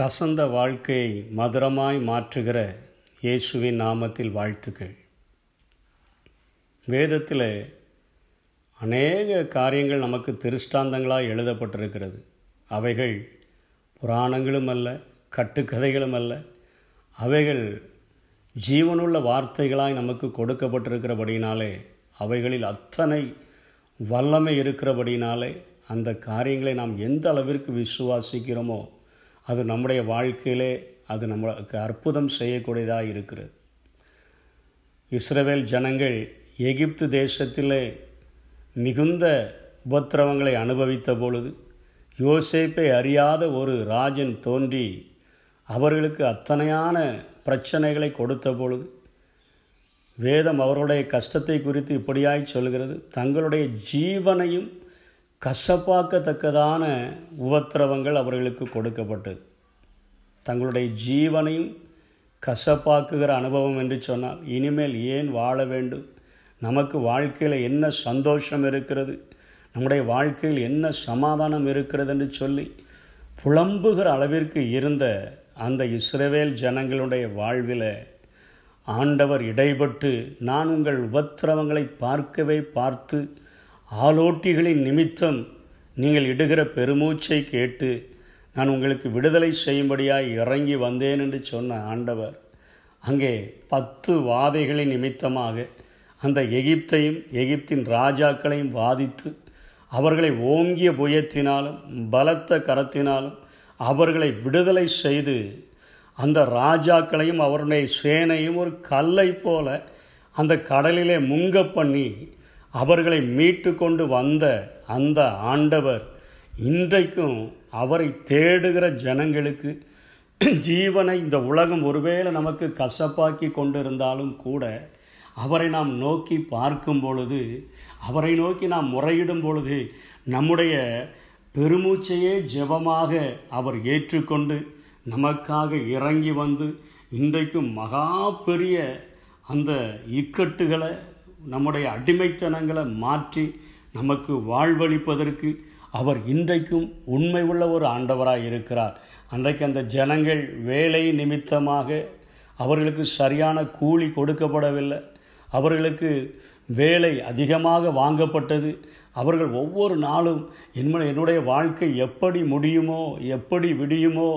கசந்த வாழ்க்கையை மதுரமாய் மாற்றுகிற இயேசுவின் நாமத்தில் வாழ்த்துக்கள். வேதத்தில் அநேக காரியங்கள் நமக்கு திருஷ்டாந்தங்களாக எழுதப்பட்டிருக்கிறது. அவைகள் புராணங்களும் அல்ல கட்டுக்கதைகளும் அல்ல. அவைகள் ஜீவனுள்ள வார்த்தைகளாய் நமக்கு கொடுக்கப்பட்டிருக்கிறபடினாலே அவைகளில் அத்தனை வல்லமை இருக்கிறபடினாலே அந்த காரியங்களை நாம் எந்த அளவிற்கு விசுவாசிக்கிறோமோ அது நம்முடைய வாழ்க்கையிலே அது நம்மளுக்கு அற்புதம் செய்யக்கூடியதாக இருக்கிறது. இஸ்ரவேல் ஜனங்கள் எகிப்து தேசத்திலே மிகுந்த உபத்திரவங்களை அனுபவித்த பொழுது யோசேப்பை அறியாத ஒரு ராஜன் தோன்றி அவர்களுக்கு அத்தனையான பிரச்சனைகளை கொடுத்த பொழுது வேதம் அவருடைய கஷ்டத்தை குறித்து இப்படியாய் சொல்கிறது தங்களுடைய ஜீவனையும் கசப்பாக்கத்தக்கதான உபத்திரவங்கள் அவர்களுக்கு கொடுக்கப்பட்டது. தங்களுடைய ஜீவனையும் கசப்பாக்குகிற அனுபவம் என்று சொன்னால் இனிமேல் ஏன் வாழ வேண்டும்? நமக்கு வாழ்க்கையில் என்ன சந்தோஷம் இருக்கிறது? நம்முடைய வாழ்க்கையில் என்ன சமாதானம் இருக்கிறது என்று சொல்லி புலம்புகிற அளவிற்கு இருந்த அந்த இஸ்ரேவேல் ஜனங்களுடைய வாழ்வில் ஆண்டவர் இடைப்பட்டு நான் உங்கள் உபத்திரவங்களை பார்க்கவே பார்த்து ஆலோட்டிகளின் நிமித்தம் நீங்கள் இடுகிற பெருமூச்சை கேட்டு நான் உங்களுக்கு விடுதலை செய்யும்படியாக இறங்கி வந்தேன் என்று சொன்ன ஆண்டவர் அங்கே பத்து வாதைகளின் நிமித்தமாக அந்த எகிப்தையும் எகிப்தின் ராஜாக்களையும் வாதித்து அவர்களை ஓங்கிய புயத்தினாலும் பலத்த கரத்தினாலும் அவர்களை விடுதலை செய்து அந்த ராஜாக்களையும் அவருடைய சேனையும் ஒரு கல்லை போல அந்த கடலிலே முங்க பண்ணி அவர்களை மீட்டு கொண்டு வந்த அந்த ஆண்டவர் இன்றைக்கும் அவரை தேடுகிற ஜனங்களுக்கு ஜீவனை இந்த உலகம் ஒருவேளை நமக்கு கசப்பாக்கி கொண்டிருந்தாலும் கூட அவரை நாம் நோக்கி பார்க்கும் பொழுது அவரை நோக்கி நாம் முறையிடும் பொழுது நம்முடைய பெருமூச்சையே ஜெபமாக அவர் ஏற்றுக்கொண்டு நமக்காக இறங்கி வந்து இன்றைக்கும் மகா பெரிய அந்த இக்கட்டுகளை நம்முடைய அடிமைத்தனங்களை மாற்றி நமக்கு வாழ்வளிப்பதற்கு அவர் இன்றைக்கும் உண்மை உள்ள ஒரு ஆண்டவராக இருக்கிறார். அன்றைக்கு அந்த ஜனங்கள் வேலை நிமித்தமாக அவர்களுக்கு சரியான கூலி கொடுக்கப்படவில்லை. அவர்களுக்கு வேலை அதிகமாக வாங்கப்பட்டது. அவர்கள் ஒவ்வொரு நாளும் என்ன என்னுடைய வாழ்க்கை எப்படி முடியுமோ எப்படி விடியுமோ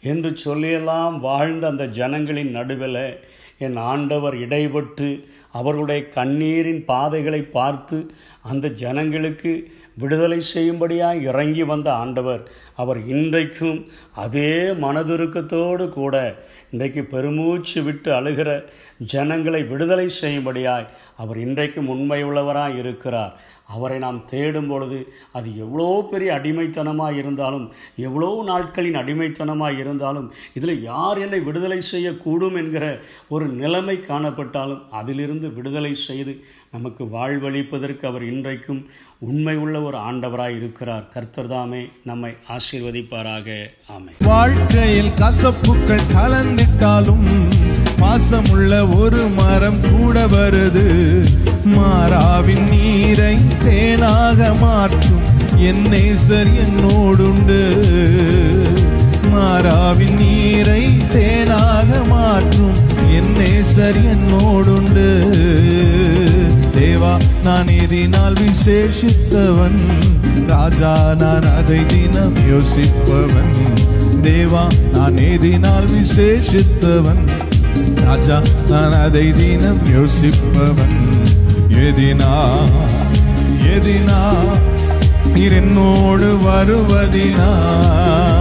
என்று சொல்லியெல்லாம் வாழ்ந்த அந்த ஜனங்களின் நடுவில் என் ஆண்டவர் இடைபட்டு அவர்களுடைய கண்ணீரின் பாதைகளை பார்த்து அந்த ஜனங்களுக்கு விடுதலை செய்யும்படியாக இறங்கி வந்த ஆண்டவர் அவர் இன்றைக்கும் அதே மனதுருக்கத்தோடு கூட இன்றைக்கு பெருமூச்சு விட்டு அழுகிற ஜனங்களை விடுதலை செய்யும்படியாய் அவர் இன்றைக்கும் உண்மை உள்ளவராக இருக்கிறார். அவரை நாம் தேடும் பொழுது அது எவ்வளோ பெரிய அடிமைத்தனமாக இருந்தாலும் எவ்வளோ நாட்களின் அடிமைத்தனமாக இருந்தாலும் இதில் யார் என்னை விடுதலை செய்யக்கூடும் என்கிற ஒரு நிலைமை காணப்பட்டாலும் அதிலிருந்து விடுதலை செய்து நமக்கு வாழ்வளிப்பதற்கு அவர் இன்றைக்கும் உண்மை உள்ள ஒரு ஆண்டவராக இருக்கிறார். கர்த்தர் தாமே நம்மை ஆசீர்வதிப்பாராக. ஆமை வாழ்க்கையில் கசப்புக்கள் கலந்திட்டாலும் பாசமுள்ள ஒரு மரம் கூட வருது. மாறாவின் நீரை தேனாக மாற்றும் என்னை நேசர் என்னோடுண்டு. மாறாவின் நீரை தேனாக மாற்றும் என்னை நேசர் என்னோடுண்டு. தேவா நான் எதினால் விசேஷித்தவன். ராஜா நான் அதை தினம் யோசிப்பவன். தேவா நான் எதினால் விசேஷித்தவன். ராஜா நான் அதை தினம் யோசிப்பவன். எதினா எதினா நீர் என்னோடு வருவதினா.